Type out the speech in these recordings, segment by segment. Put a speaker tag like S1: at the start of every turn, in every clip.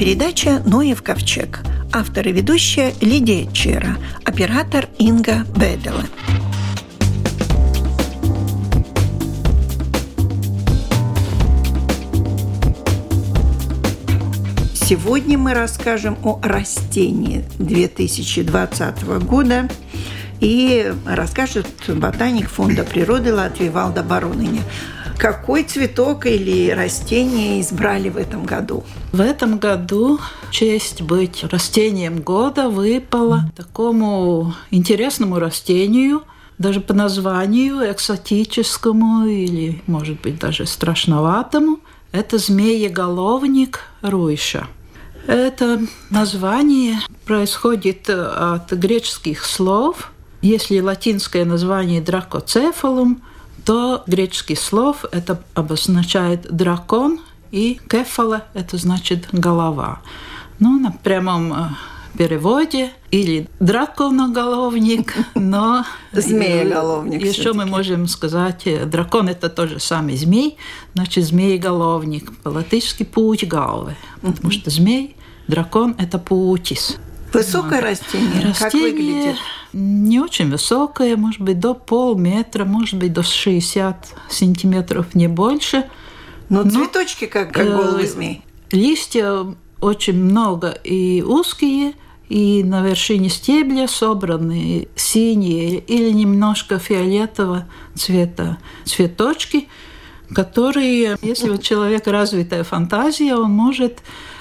S1: передача «Ноев ковчег». Автор и ведущая Лидия Чера, оператор Инга Бедела. Сегодня мы расскажем о растении 2020 года и расскажет ботаник Фонда природы Латвии Валда Бароныня. Какой цветок или растение избрали в этом году?
S2: В этом году честь быть растением года выпала такому интересному растению, даже по названию экзотическому или, может быть, даже страшноватому. Это змееголовник руйша. Это название происходит от греческих слов. Если латинское название дракоцефалум – то греческий слов это обозначает дракон, и кефала это значит голова. Ну, на прямом э, переводе или драконоголовник, но
S1: змееголовник.
S2: Еще мы можем сказать, э, дракон это тоже самый змей, значит змееголовник, по-латышски путь головы, потому что змей, дракон это путис.
S1: Высокое растение? растение как выглядит?
S2: Не очень высокое, может быть, до полметра, может быть, до 60 сантиметров, не больше.
S1: Но, Но цветочки, как, как головы змей.
S2: Листья очень много и узкие, и на вершине стебля собраны синие или немножко фиолетового цвета цветочки, которые, если у человека развитая фантазия, он может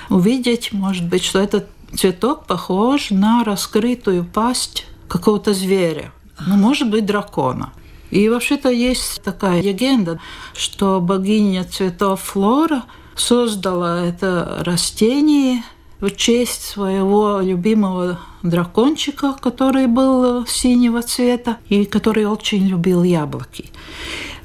S2: увидеть, может быть, что этот цветок похож на раскрытую пасть какого-то зверя, ну, может быть, дракона. И вообще-то есть такая легенда, что богиня цветов Флора создала это растение в честь своего любимого дракончика, который был синего цвета и который очень любил яблоки.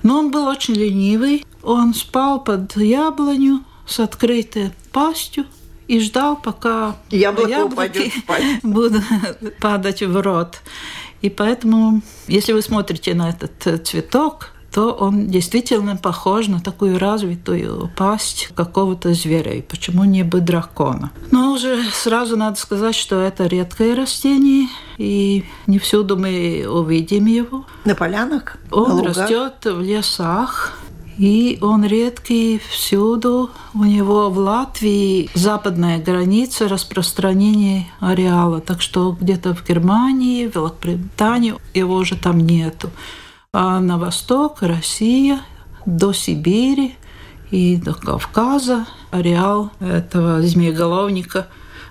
S2: Но он был очень ленивый, он спал под яблоню с открытой пастью, и ждал, пока
S1: яблоко яблоки
S2: будут падать в рот. И поэтому, если вы смотрите на этот цветок, то он действительно похож на такую развитую пасть какого-то зверя. И почему не бы дракона? Но уже сразу надо сказать, что это редкое растение, и не всюду мы увидим его.
S1: На полянах?
S2: Он растет в лесах, и он редкий всюду. У него в Латвии западная граница распространения ареала. Так что где-то в Германии, в Великобритании его уже там нету. А на восток Россия, до Сибири и до Кавказа ареал этого змееголовника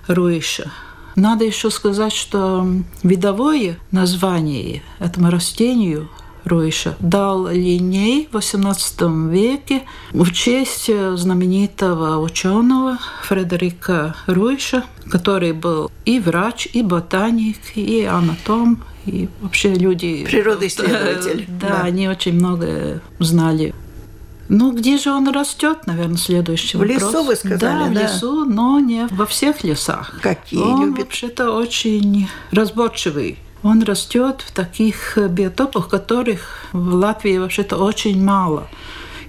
S2: Руиша. Надо еще сказать, что видовое название этому растению Руиша дал Линей в XVIII веке в честь знаменитого ученого Фредерика Руиша, который был и врач, и ботаник, и анатом, и вообще люди...
S1: Природоисследователь.
S2: Да, да, они очень много знали ну, где же он растет, наверное, следующий
S1: в
S2: вопрос.
S1: В лесу, вы сказали, да?
S2: в лесу, но не во всех лесах.
S1: Какие
S2: он
S1: любит?
S2: вообще-то очень разборчивый он растет в таких биотопах, которых в Латвии вообще-то очень мало.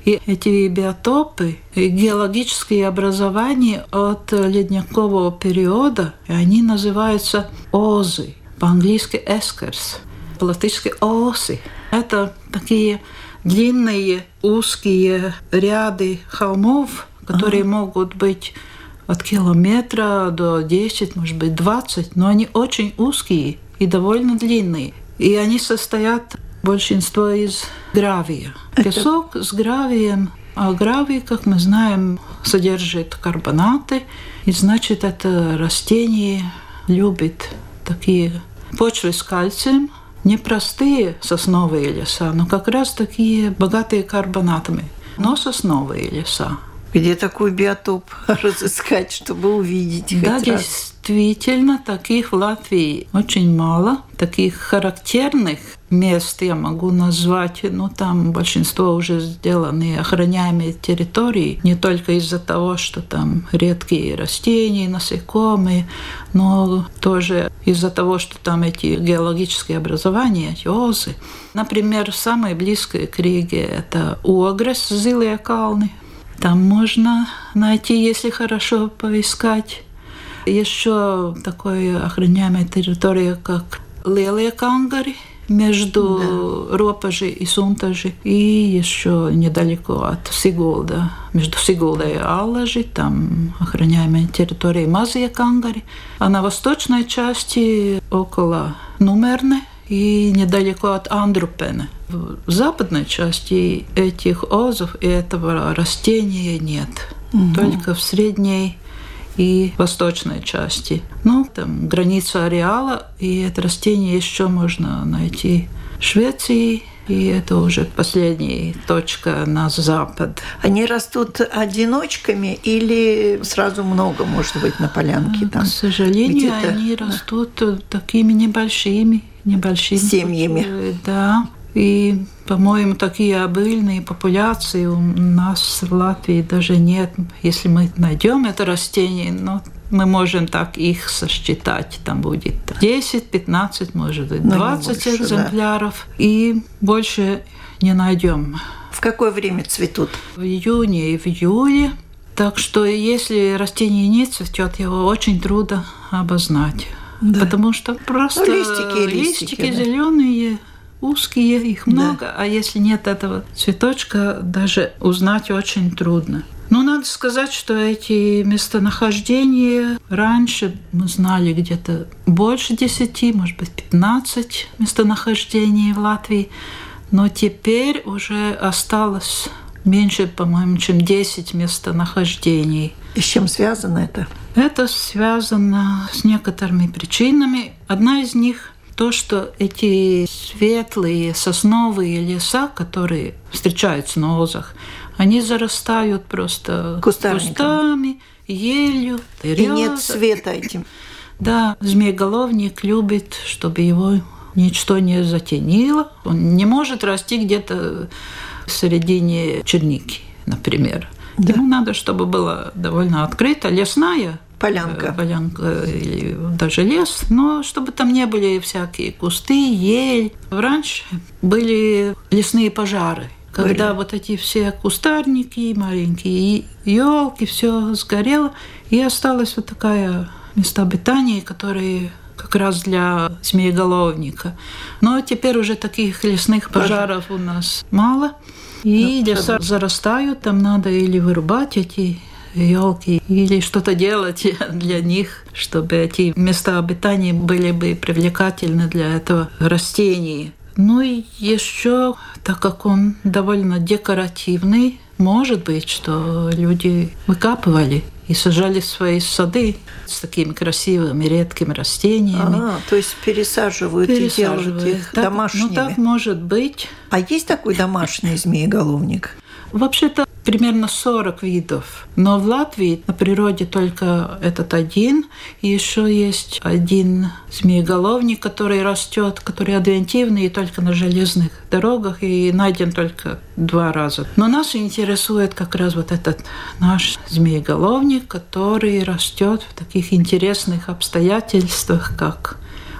S2: И эти биотопы, геологические образования от ледникового периода, они называются озы, по-английски эскерс, по-латышски оси. Это такие длинные узкие ряды холмов, которые ага. могут быть от километра до 10, может быть, 20, но они очень узкие и довольно длинные. И они состоят большинство из гравия. Песок с гравием, а гравий, как мы знаем, содержит карбонаты, и значит это растение любит такие почвы с кальцием, не простые сосновые леса, но как раз такие богатые карбонатами, но сосновые леса.
S1: Где такой биотоп разыскать, чтобы увидеть
S2: да,
S1: хоть раз?
S2: Действительно, таких в Латвии очень мало. Таких характерных мест я могу назвать, но там большинство уже сделаны охраняемые территории, не только из-за того, что там редкие растения, насекомые, но тоже из-за того, что там эти геологические образования, эти озы. Например, самое близкое к Риге – это Огрес, Зилые Калны, Там можно найти, если хорошо поискать. Еще такой охраняемая территория, как Лелые Кангари – между да. Ропажи и Сунтажи, и еще недалеко от Сигулда, между Сигулдой и Аллажи, там охраняемая территория Мазия Кангари, а на восточной части около Нумерны и недалеко от Андрупена. В западной части этих озов и этого растения нет. Угу. Только в средней и восточной части. Ну, там граница ареала, и это растение еще можно найти в Швеции, и это уже последняя точка на запад.
S1: Они растут одиночками или сразу много, может быть, на полянке там?
S2: К сожалению, они растут такими небольшими, небольшими
S1: семьями.
S2: Да. И, по-моему, такие обильные популяции у нас в Латвии даже нет. Если мы найдем это растение, но мы можем так их сосчитать. Там будет 10-15, может быть, 20 больше, экземпляров. Да. И больше не найдем.
S1: В какое время цветут?
S2: В июне и в июле. Так что если растение не цветет, его очень трудно обознать. Да. Потому что просто ну, листики, листики, листики да. зеленые узкие, их много, да. а если нет этого цветочка, даже узнать очень трудно. Но надо сказать, что эти местонахождения раньше мы знали где-то больше 10, может быть 15 местонахождений в Латвии, но теперь уже осталось меньше, по-моему, чем 10 местонахождений.
S1: И с чем связано это?
S2: Это связано с некоторыми причинами. Одна из них то, что эти светлые сосновые леса, которые встречаются на озах, они зарастают просто кустами, елью,
S1: березой. И нет света этим.
S2: Да, змееголовник любит, чтобы его ничто не затенило. Он не может расти где-то в середине черники, например. Да. Ему надо, чтобы было довольно открыто, лесная
S1: Полянка. Э,
S2: полянка или даже лес, но чтобы там не были всякие кусты, ель. Раньше были лесные пожары, когда были. вот эти все кустарники маленькие, елки, все сгорело, и осталась вот такая места обитания, которые как раз для змееголовника. Но теперь уже таких лесных пожаров у нас мало. И ну, леса зарастают, там надо или вырубать эти елки или что-то делать для них, чтобы эти места обитания были бы привлекательны для этого растения. Ну и еще, так как он довольно декоративный, может быть, что люди выкапывали и сажали свои сады с такими красивыми редкими растениями.
S1: А, то есть пересаживают, пересаживают. и делают их так, домашними.
S2: Ну так может быть.
S1: А есть такой домашний змееголовник?
S2: Вообще-то примерно 40 видов. Но в Латвии на природе только этот один. И еще есть один змееголовник, который растет, который адвентивный и только на железных дорогах и найден только два раза. Но нас интересует как раз вот этот наш змееголовник, который растет в таких интересных обстоятельствах, как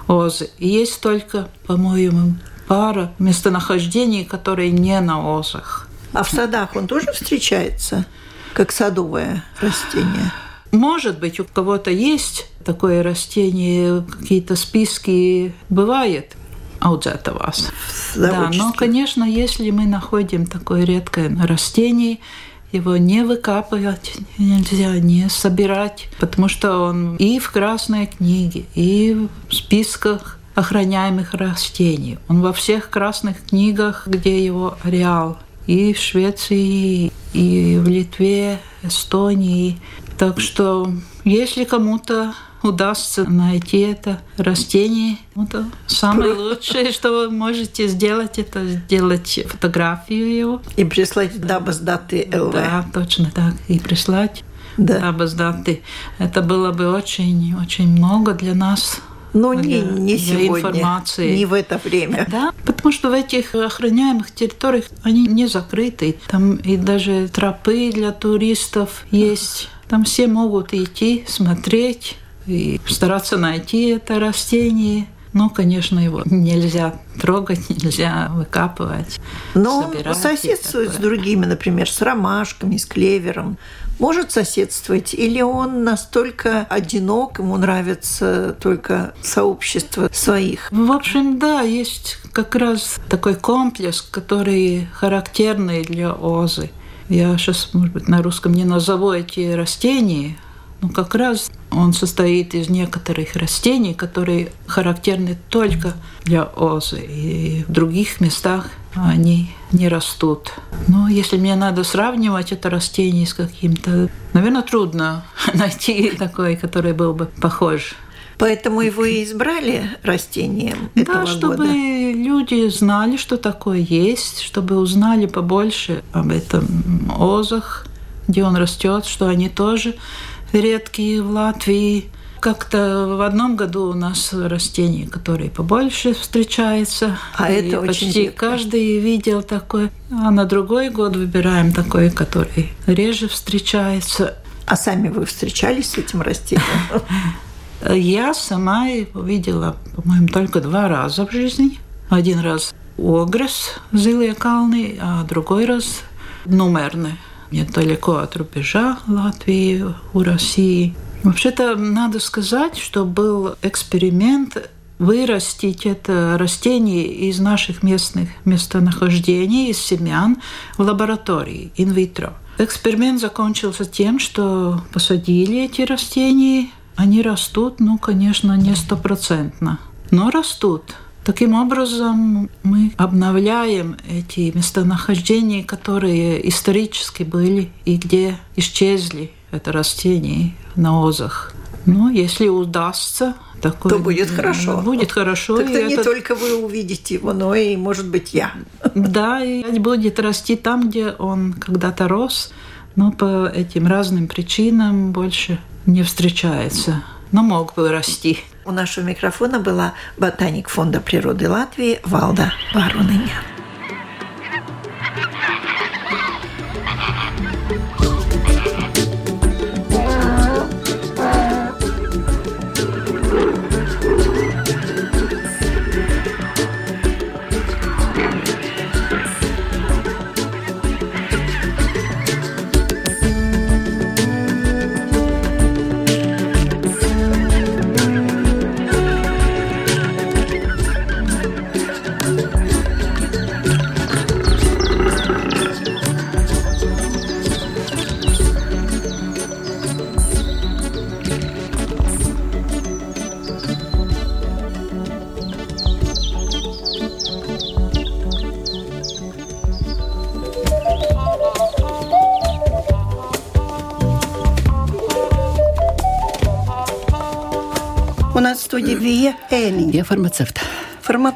S2: озы. И есть только, по-моему, пара местонахождений, которые не на озах.
S1: А в садах он тоже встречается, как садовое растение?
S2: Может быть, у кого-то есть такое растение, какие-то списки бывает вас. Да, но, конечно, если мы находим такое редкое растение, его не выкапывать нельзя, не собирать, потому что он и в Красной книге, и в списках охраняемых растений. Он во всех красных книгах, где его ареал и в Швеции, и в Литве, Эстонии. Так что если кому-то удастся найти это растение, это самое лучшее, что вы можете сделать, это сделать фотографию его.
S1: И прислать дабас даты ЛВ.
S2: Да, точно так. И прислать да. дабас даты. Это было бы очень-очень много для нас
S1: но ну, не, не сегодня, информации. не в это время.
S2: Да, потому что в этих охраняемых территориях они не закрыты. Там и даже тропы для туристов есть. Там все могут идти, смотреть и стараться найти это растение. Но, конечно, его нельзя трогать, нельзя выкапывать.
S1: Но он соседствует с другими, например, с ромашками, с клевером. Может соседствовать? Или он настолько одинок, ему нравится только сообщество своих?
S2: В общем, да, есть как раз такой комплекс, который характерный для озы. Я сейчас, может быть, на русском не назову эти растения, ну, как раз он состоит из некоторых растений, которые характерны только для озы, и в других местах они не растут. Но если мне надо сравнивать это растение с каким-то, наверное, трудно найти такой, который был бы похож.
S1: Поэтому его и избрали растением этого
S2: Да, чтобы
S1: года.
S2: люди знали, что такое есть, чтобы узнали побольше об этом озах, где он растет, что они тоже редкие в Латвии. Как-то в одном году у нас растения, которые побольше встречаются.
S1: А
S2: и
S1: это
S2: почти
S1: очень редко.
S2: каждый видел такой. А на другой год выбираем такой, который реже встречается.
S1: А сами вы встречались с этим растением?
S2: Я сама его видела, по-моему, только два раза в жизни. Один раз Огрес, Зилые Калны, а другой раз Нумерны, недалеко от рубежа Латвии у России. Вообще-то надо сказать, что был эксперимент вырастить это растение из наших местных местонахождений, из семян в лаборатории инвитро. Эксперимент закончился тем, что посадили эти растения, они растут, ну, конечно, не стопроцентно, но растут. Таким образом, мы обновляем эти местонахождения, которые исторически были и где исчезли это растение на озах. Но если удастся, такое,
S1: То будет хорошо.
S2: Будет хорошо.
S1: Тогда
S2: и
S1: не
S2: этот-
S1: только вы увидите его, но и, может быть, я.
S2: Да, и будет расти там, где он когда-то рос, но по этим разным причинам больше не встречается. Но мог бы расти.
S1: У нашего микрофона была ботаник Фонда природы Латвии Валда Варуныня. Нас в студии Вия Элинг,
S3: Я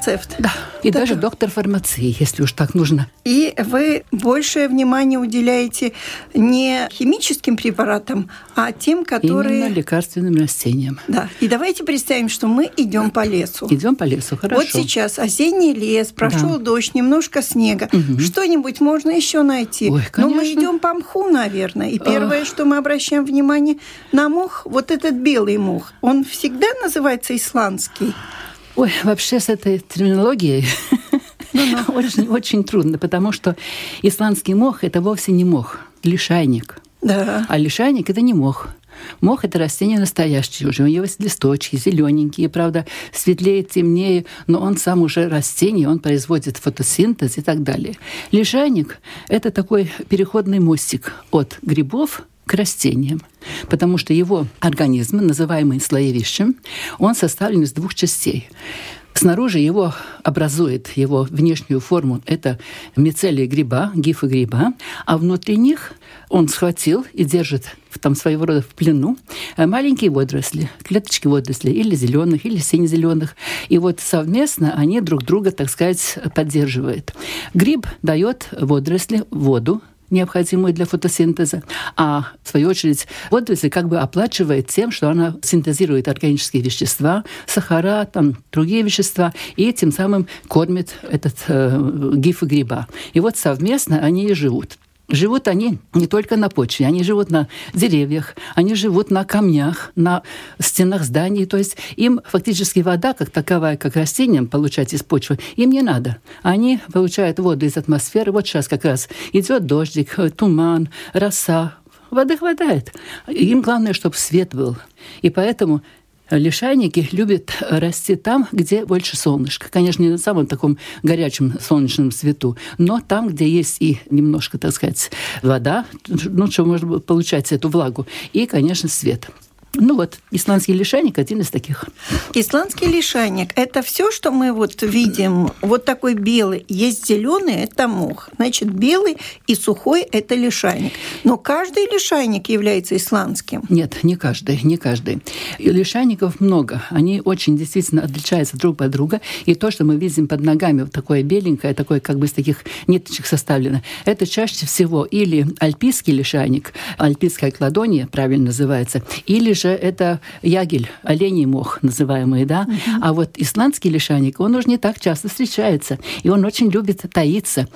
S3: фармацевт. Да. И даже доктор фармации, если уж так нужно.
S1: И вы большее внимание уделяете не химическим препаратам, а тем, которые...
S3: Именно лекарственным растениям.
S1: Да. И давайте представим, что мы идем по лесу.
S3: Идем по лесу, хорошо.
S1: Вот сейчас осенний лес, прошел
S3: Да.
S1: дождь, немножко снега. Что-нибудь можно еще найти.
S3: Ой,
S1: Но мы
S3: конечно.
S1: идем по мху, наверное. И первое, что мы обращаем внимание на мох, вот этот белый мох, он всегда называется исландский.
S3: Ой, вообще с этой терминологией очень, очень трудно, потому что исландский мох – это вовсе не мох, лишайник.
S1: Да.
S3: А лишайник – это не мох. Мох – это растение настоящее уже. У него есть листочки зелененькие, правда, светлее, темнее, но он сам уже растение, он производит фотосинтез и так далее. Лишайник – это такой переходный мостик от грибов к растениям, потому что его организм, называемый слоевищем, он составлен из двух частей. Снаружи его образует его внешнюю форму. Это мицелии гриба, гифы гриба. А внутри них он схватил и держит там своего рода в плену э, маленькие водоросли, клеточки водорослей, или зеленых, или сине-зеленых. И вот совместно они друг друга, так сказать, поддерживают. Гриб дает водоросли воду, необходимую для фотосинтеза, а в свою очередь водоросль как бы оплачивает тем, что она синтезирует органические вещества, сахара, там другие вещества, и тем самым кормит этот э, гиф гриба. И вот совместно они и живут. Живут они не только на почве, они живут на деревьях, они живут на камнях, на стенах зданий. То есть им фактически вода, как таковая, как растениям получать из почвы, им не надо. Они получают воду из атмосферы. Вот сейчас как раз идет дождик, туман, роса, воды хватает. Им главное, чтобы свет был. И поэтому Лишайники любят расти там, где больше солнышка. Конечно, не на самом таком горячем солнечном свету, но там, где есть и немножко, так сказать, вода, ну, что можно получать эту влагу, и, конечно, свет. Ну вот, исландский лишайник один из таких.
S1: Исландский лишайник – это все, что мы вот видим, вот такой белый. Есть зеленый – это мох. Значит, белый и сухой – это лишайник. Но каждый лишайник является исландским.
S3: Нет, не каждый, не каждый. Лишайников много. Они очень действительно отличаются друг от друга. И то, что мы видим под ногами, вот такое беленькое, такое как бы из таких ниточек составлено, это чаще всего или альпийский лишайник, альпийская кладонья, правильно называется, или же это ягель, оленей мох называемый, да. Угу. А вот исландский лишайник, он уже не так часто встречается, и он очень любит таиться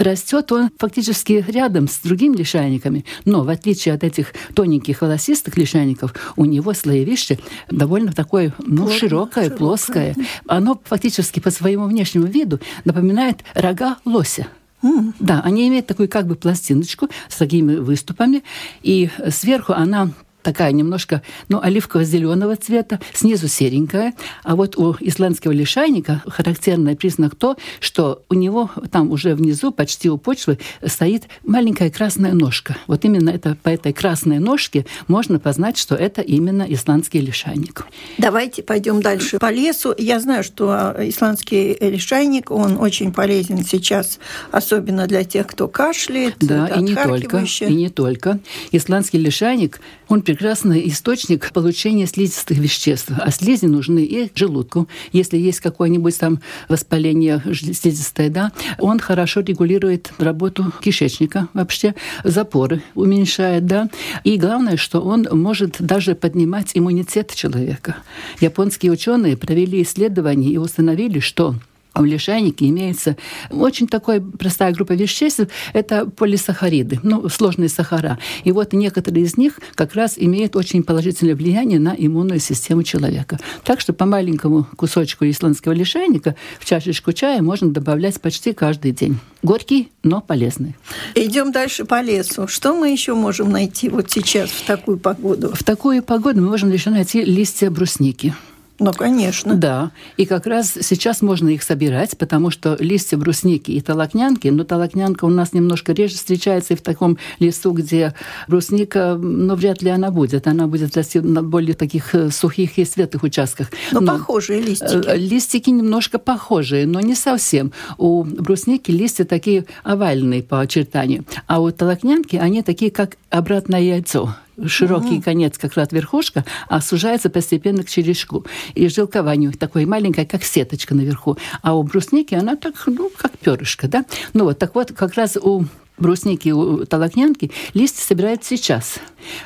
S3: растет он фактически рядом с другими лишайниками. Но в отличие от этих тоненьких волосистых лишайников, у него слоевище довольно такое ну, Плотно, широкое, широкое, плоское. Оно фактически по своему внешнему виду напоминает рога лося. Mm. Да, они имеют такую как бы пластиночку с такими выступами, и сверху она такая немножко, ну, оливково-зеленого цвета, снизу серенькая. А вот у исландского лишайника характерный признак то, что у него там уже внизу, почти у почвы, стоит маленькая красная ножка. Вот именно это, по этой красной ножке можно познать, что это именно исландский лишайник.
S1: Давайте пойдем дальше по лесу. Я знаю, что исландский лишайник, он очень полезен сейчас, особенно для тех, кто кашляет.
S3: Да, и не только. И не только. Исландский лишайник, он прекрасный источник получения слизистых веществ. А слизи нужны и желудку. Если есть какое-нибудь там воспаление слизистое, да, он хорошо регулирует работу кишечника вообще, запоры уменьшает, да. И главное, что он может даже поднимать иммунитет человека. Японские ученые провели исследования и установили, что в лишайнике имеется очень такая простая группа веществ, это полисахариды, ну, сложные сахара. И вот некоторые из них как раз имеют очень положительное влияние на иммунную систему человека. Так что по маленькому кусочку исландского лишайника в чашечку чая можно добавлять почти каждый день. Горький, но полезный.
S1: Идем дальше по лесу. Что мы еще можем найти вот сейчас в такую погоду?
S3: В такую погоду мы можем еще найти листья брусники.
S1: Ну, конечно.
S3: Да. И как раз сейчас можно их собирать, потому что листья брусники и толокнянки, но толокнянка у нас немножко реже встречается и в таком лесу, где брусника, ну, вряд ли она будет. Она будет расти на более таких э, сухих и светлых участках.
S1: Но, но похожие листики.
S3: Э, листики немножко похожие, но не совсем. У брусники листья такие овальные по очертанию, а у толокнянки они такие, как обратное яйцо широкий угу. конец, как раз верхушка, а сужается постепенно к черешку. И них такое маленькое, как сеточка наверху. А у брусники она так, ну, как перышко, да? Ну вот, так вот, как раз у брусники, толокнянки листья собирают сейчас.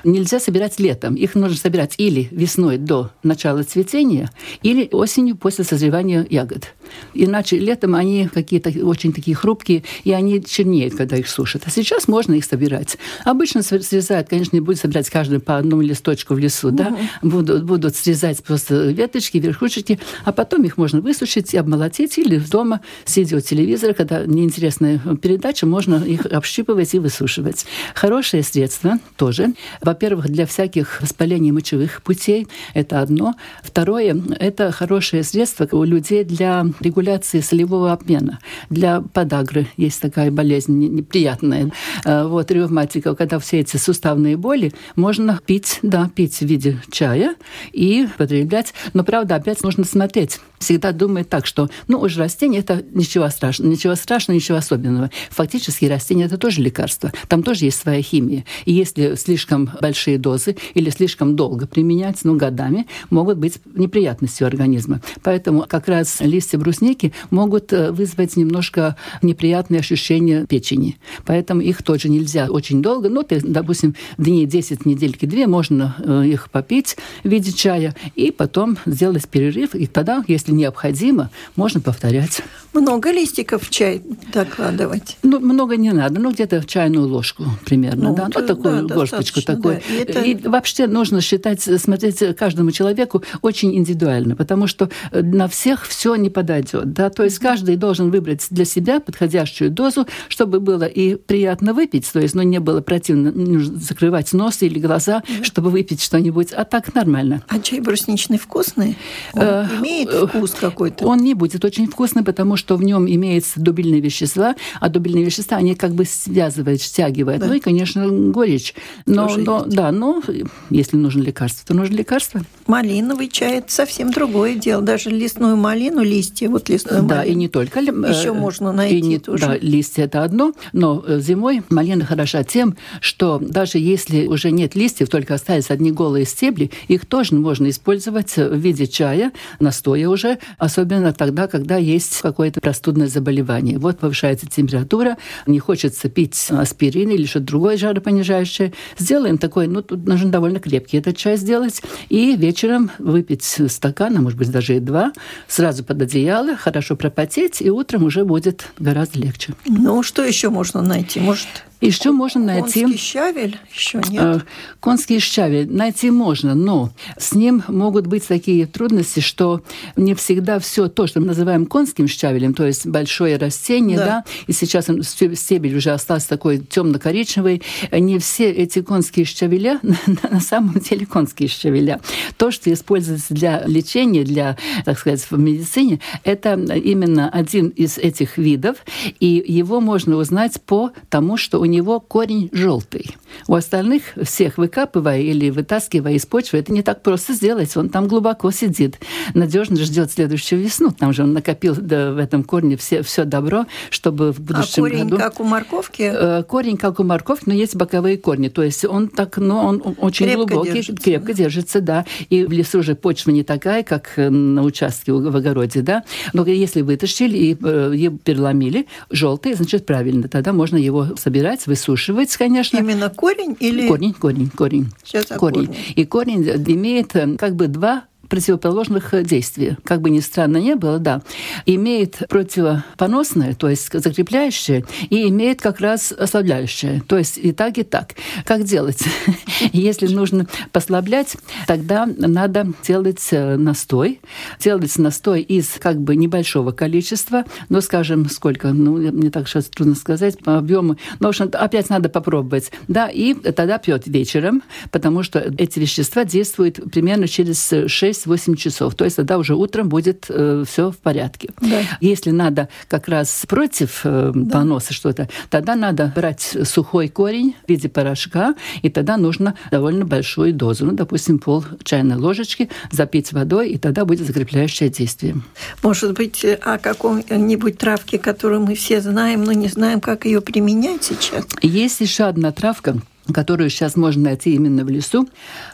S3: Нельзя собирать летом. Их нужно собирать или весной до начала цветения, или осенью после созревания ягод. Иначе летом они какие-то очень такие хрупкие, и они чернеют, когда их сушат. А сейчас можно их собирать. Обычно срезают, конечно, не будут собирать каждый по одному листочку в лесу, угу. да, будут, будут срезать просто веточки, верхушечки, а потом их можно высушить и обмолотить, или дома, сидя у телевизора, когда неинтересная передача, можно их общипывать и высушивать. Хорошее средство тоже. Во-первых, для всяких воспалений мочевых путей это одно. Второе, это хорошее средство у людей для регуляции солевого обмена. Для подагры есть такая болезнь неприятная. Э, вот ревматика, когда все эти суставные боли, можно пить, да, пить в виде чая и потреблять. Но, правда, опять нужно смотреть. Всегда думает так, что, ну, уже растение – это ничего страшного, ничего страшного, ничего особенного. Фактически растение – это тоже лекарство. Там тоже есть своя химия. И если слишком большие дозы или слишком долго применять, ну, годами, могут быть неприятностью организма. Поэтому как раз листья брусники могут э, вызвать немножко неприятные ощущения печени. Поэтому их тоже нельзя очень долго. Ну, допустим, дней 10, недельки две можно э, их попить в виде чая и потом сделать перерыв. И тогда, если необходимо, можно повторять.
S1: Много листиков в чай докладывать?
S3: Ну, много не надо. Ну, где-то чайную ложку примерно. Ну, да? ну такую да, горсточку такую. Да. И, это... и вообще нужно считать, смотреть каждому человеку очень индивидуально, потому что на всех все не подойдет. Да? То есть каждый должен выбрать для себя подходящую дозу, чтобы было и приятно выпить, то есть ну, не было противно закрывать нос или глаза, да. чтобы выпить что-нибудь, а так нормально.
S1: А чай брусничный вкусный? Он э, имеет вкус какой-то?
S3: Он не будет очень вкусный, потому что в нем имеется дубильные вещества, а дубильные вещества, они как бы связывают, стягивают. Да. Ну и, конечно, горечь. Но, но да, но если нужно лекарство, то нужно лекарство.
S1: Малиновый чай – это совсем другое дело. Даже лесную малину, листья, вот лесную
S3: да,
S1: малину.
S3: и не только.
S1: Еще э, можно найти и не, тоже.
S3: Да, листья – это одно, но э, зимой малина хороша тем, что даже если уже нет листьев, только остались одни голые стебли, их тоже можно использовать в виде чая, настоя уже, особенно тогда, когда есть какое-то простудное заболевание. Вот повышается температура, не хочется пить аспирин или что-то другое жаропонижающее. Сделаем такой, ну, тут нужно довольно крепкий этот чай сделать, и вечером выпить стакан, а может быть даже и два, сразу под одеяло, хорошо пропотеть, и утром уже будет гораздо легче.
S1: Ну, что еще можно найти? Может,
S3: еще можно найти...
S1: Конский щавель еще нет? Э,
S3: конский щавель найти можно, но с ним могут быть такие трудности, что не всегда все то, что мы называем конским щавелем, то есть большое растение, да, да и сейчас стебель уже остался такой темно-коричневый, не все эти конские щавеля на самом деле конские щавеля. То, что используется для лечения, для, так сказать, в медицине, это именно один из этих видов, и его можно узнать по тому, что у него корень желтый. У остальных всех выкапывая или вытаскивая из почвы, это не так просто сделать. Он там глубоко сидит, надежно ждет следующую весну. Там же он накопил да, в этом корне все, все добро, чтобы в будущем
S1: а корень
S3: году...
S1: как у морковки?
S3: Э, корень как у морковки, но есть боковые корни. То есть он так, ну, он очень крепко глубокий, держится. крепко держится, да. И в лесу же почва не такая, как на участке в огороде, да. Но если вытащили и э, переломили, желтый, значит, правильно. Тогда можно его собирать собирать, высушивать, конечно.
S1: Именно корень или...
S3: Корень, корень, корень.
S1: Сейчас корень.
S3: корень. И корень имеет э, как бы два противоположных действий. Как бы ни странно не было, да. Имеет противопоносное, то есть закрепляющее, и имеет как раз ослабляющее. То есть и так, и так. Как делать? Если нужно послаблять, тогда надо делать э, настой. Делать настой из как бы небольшого количества, но, скажем, сколько, ну, мне так сейчас трудно сказать, по объему. Но, в общем, опять надо попробовать. Да, и тогда пьет вечером, потому что эти вещества действуют примерно через 6 6-8 часов. То есть тогда уже утром будет э, все в порядке. Да. Если надо как раз против э, да. поноса что-то, тогда надо брать сухой корень в виде порошка, и тогда нужно довольно большую дозу, ну, допустим, пол чайной ложечки запить водой, и тогда будет закрепляющее действие.
S1: Может быть, о каком-нибудь травке, которую мы все знаем, но не знаем, как ее применять сейчас?
S3: Есть еще одна травка, которую сейчас можно найти именно в лесу.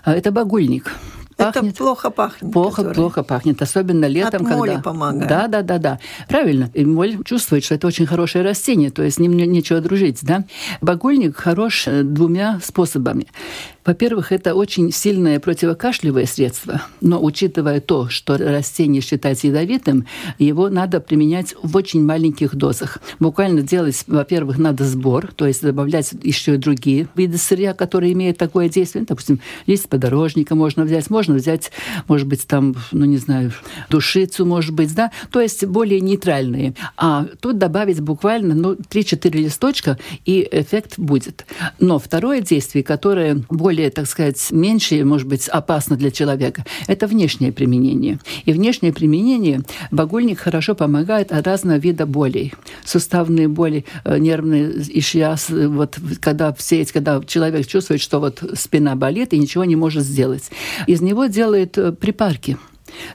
S3: А, это багульник
S1: пахнет. Это плохо пахнет.
S3: Плохо, который... плохо пахнет, особенно летом,
S1: От
S3: моли
S1: когда... помогает.
S3: Да, да, да, да. Правильно. И моль чувствует, что это очень хорошее растение, то есть с ним нечего дружить, да. Багульник хорош э, двумя способами. Во-первых, это очень сильное противокашлевое средство, но учитывая то, что растение считается ядовитым, его надо применять в очень маленьких дозах. Буквально делать, во-первых, надо сбор, то есть добавлять еще и другие виды сырья, которые имеют такое действие. Допустим, лист подорожника можно взять, можно взять, может быть, там, ну не знаю, душицу, может быть, да, то есть более нейтральные. А тут добавить буквально ну, 3-4 листочка, и эффект будет. Но второе действие, которое более более, так сказать, меньше, может быть, опасно для человека, это внешнее применение. И внешнее применение багульник хорошо помогает от разного вида болей. Суставные боли, э, нервные ишьяс, вот когда все эти, когда человек чувствует, что вот спина болит и ничего не может сделать. Из него делают э, припарки.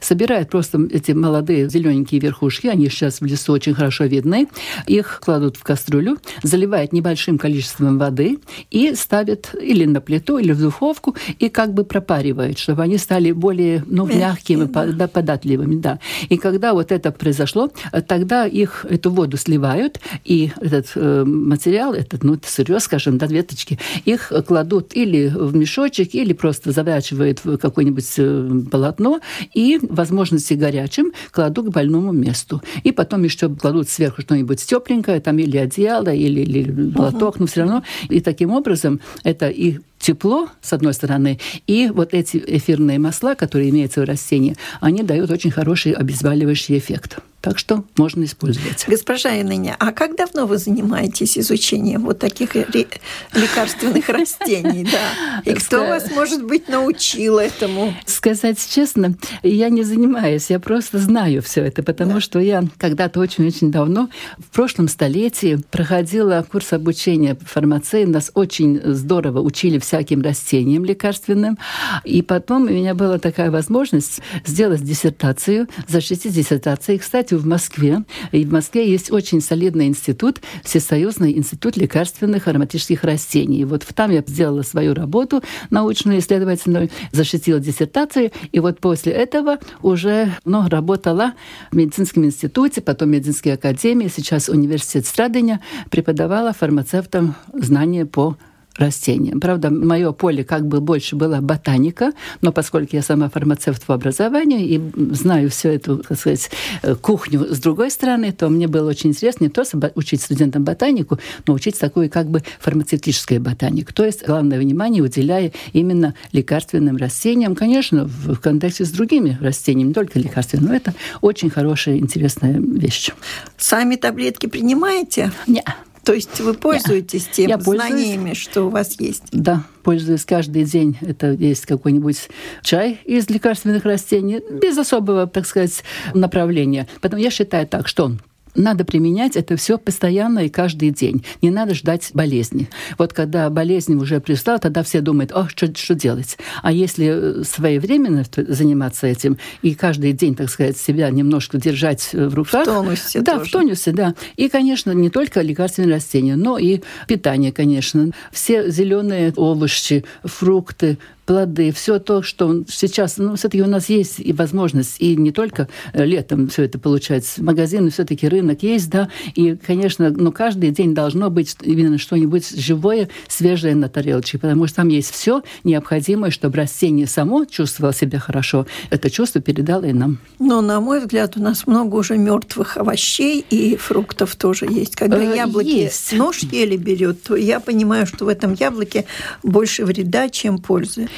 S3: Собирают просто эти молодые зелененькие верхушки, они сейчас в лесу очень хорошо видны, их кладут в кастрюлю, заливают небольшим количеством воды и ставят или на плиту, или в духовку, и как бы пропаривают, чтобы они стали более ну, мягкими, да. податливыми. Да. И когда вот это произошло, тогда их эту воду сливают, и этот э, материал, этот, ну, это сырье, скажем, да, веточки, их кладут или в мешочек, или просто заворачивают в какое-нибудь э, полотно, и, возможности горячим, кладут к больному месту. И потом еще кладут сверху что-нибудь тепленькое, там или одеяло, или, или платок, но все равно. И таким образом это и тепло, с одной стороны, и вот эти эфирные масла, которые имеются в растении, они дают очень хороший обезболивающий эффект. Так что можно использовать.
S1: Госпожа Яныня, а как давно вы занимаетесь изучением вот таких лекарственных растений? Да. И кто вас, может быть, научил этому?
S3: Сказать честно, я не занимаюсь, я просто знаю все это, потому да. что я когда-то очень-очень давно, в прошлом столетии, проходила курс обучения фармации. Нас очень здорово учили всяким растениям лекарственным. И потом у меня была такая возможность сделать диссертацию, защитить диссертацию. И, кстати, в Москве. И в Москве есть очень солидный институт, Всесоюзный институт лекарственных ароматических растений. И вот там я сделала свою работу научную, исследовательную, защитила диссертацию. И вот после этого уже ну, работала в медицинском институте, потом в медицинской академии, сейчас университет Страдыня, преподавала фармацевтам знания по растениям. Правда, мое поле как бы больше была ботаника, но поскольку я сама фармацевт по образованию и знаю всю эту, так сказать, э, кухню с другой стороны, то мне было очень интересно не просто учить студентам ботанику, но учить такую как бы фармацевтическую ботанику. То есть главное внимание уделяя именно лекарственным растениям, конечно, в контексте с другими растениями, не только лекарственными, но это очень хорошая, интересная вещь.
S1: Сами таблетки принимаете?
S3: Нет.
S1: То есть вы пользуетесь тем Я знаниями, пользуюсь. что у вас есть?
S3: Да, пользуюсь каждый день. Это есть какой-нибудь чай из лекарственных растений, без особого, так сказать, направления. Поэтому я считаю так, что надо применять это все постоянно и каждый день. Не надо ждать болезни. Вот когда болезнь уже пристала, тогда все думают, о, что, что делать? А если э, своевременно заниматься этим и каждый день, так сказать, себя немножко держать в руках.
S1: В тонусе
S3: Да,
S1: тоже.
S3: в тонусе, да. И, конечно, не только лекарственные растения, но и питание, конечно. Все зеленые овощи, фрукты, плоды, все то, что сейчас, ну, все-таки у нас есть и возможность, и не только э, летом все это получается. Магазины все-таки рынок есть, да, и, конечно, ну, каждый день должно быть именно что-нибудь живое, свежее на тарелочке, потому что там есть все необходимое, чтобы растение само чувствовало себя хорошо. Это чувство передало и нам.
S1: Но, на мой взгляд, у нас много уже мертвых овощей и фруктов тоже есть. Когда э, яблоки есть. нож еле берет, то я понимаю, что в этом яблоке больше вреда, чем пользы.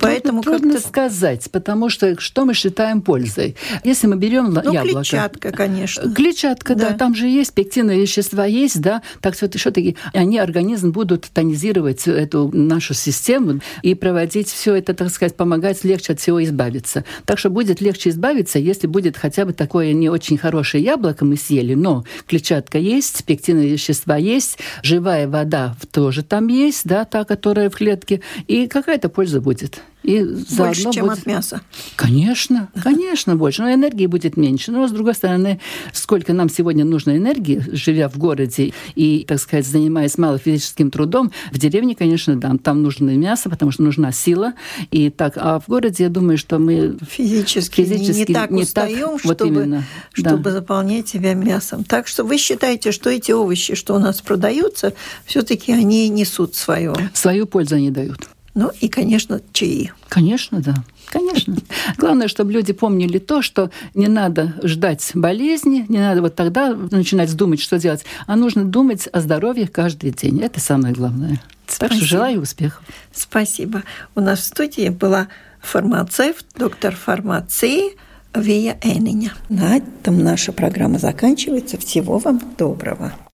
S3: Поэтому трудно сказать, потому что что мы считаем пользой? Если мы берем ну, яблоко...
S1: клетчатка, конечно.
S3: Клетчатка, да. да. Там же есть пектиновые вещества, есть, да. Так что все-таки они, организм, будут тонизировать эту нашу систему и проводить все это, так сказать, помогать легче от всего избавиться. Так что будет легче избавиться, если будет хотя бы такое не очень хорошее яблоко мы съели, но клетчатка есть, пектиновые вещества есть, живая вода тоже там есть, да, та, которая в клетке, и какая-то польза будет.
S1: И больше, чем будет... от мяса.
S3: Конечно, конечно, больше. Но энергии будет меньше. Но, с другой стороны, сколько нам сегодня нужно энергии, живя в городе и, так сказать, занимаясь малофизическим трудом, в деревне, конечно, да, там нужно мясо, потому что нужна сила. И так, а в городе, я думаю, что мы
S1: физически, физически не, не так не устаем, так, чтобы, вот именно, чтобы да. заполнять себя мясом. Так что вы считаете, что эти овощи, что у нас продаются, все-таки они несут свое?
S3: Свою пользу они дают.
S1: Ну и, конечно, чаи.
S3: Конечно, да. Конечно. Главное, чтобы люди помнили то, что не надо ждать болезни, не надо вот тогда начинать думать, что делать, а нужно думать о здоровье каждый день. Это самое главное. Спасибо. Так что желаю успехов.
S1: Спасибо. У нас в студии была фармацевт, доктор фармации Вия Эниня. На этом наша программа заканчивается. Всего вам доброго.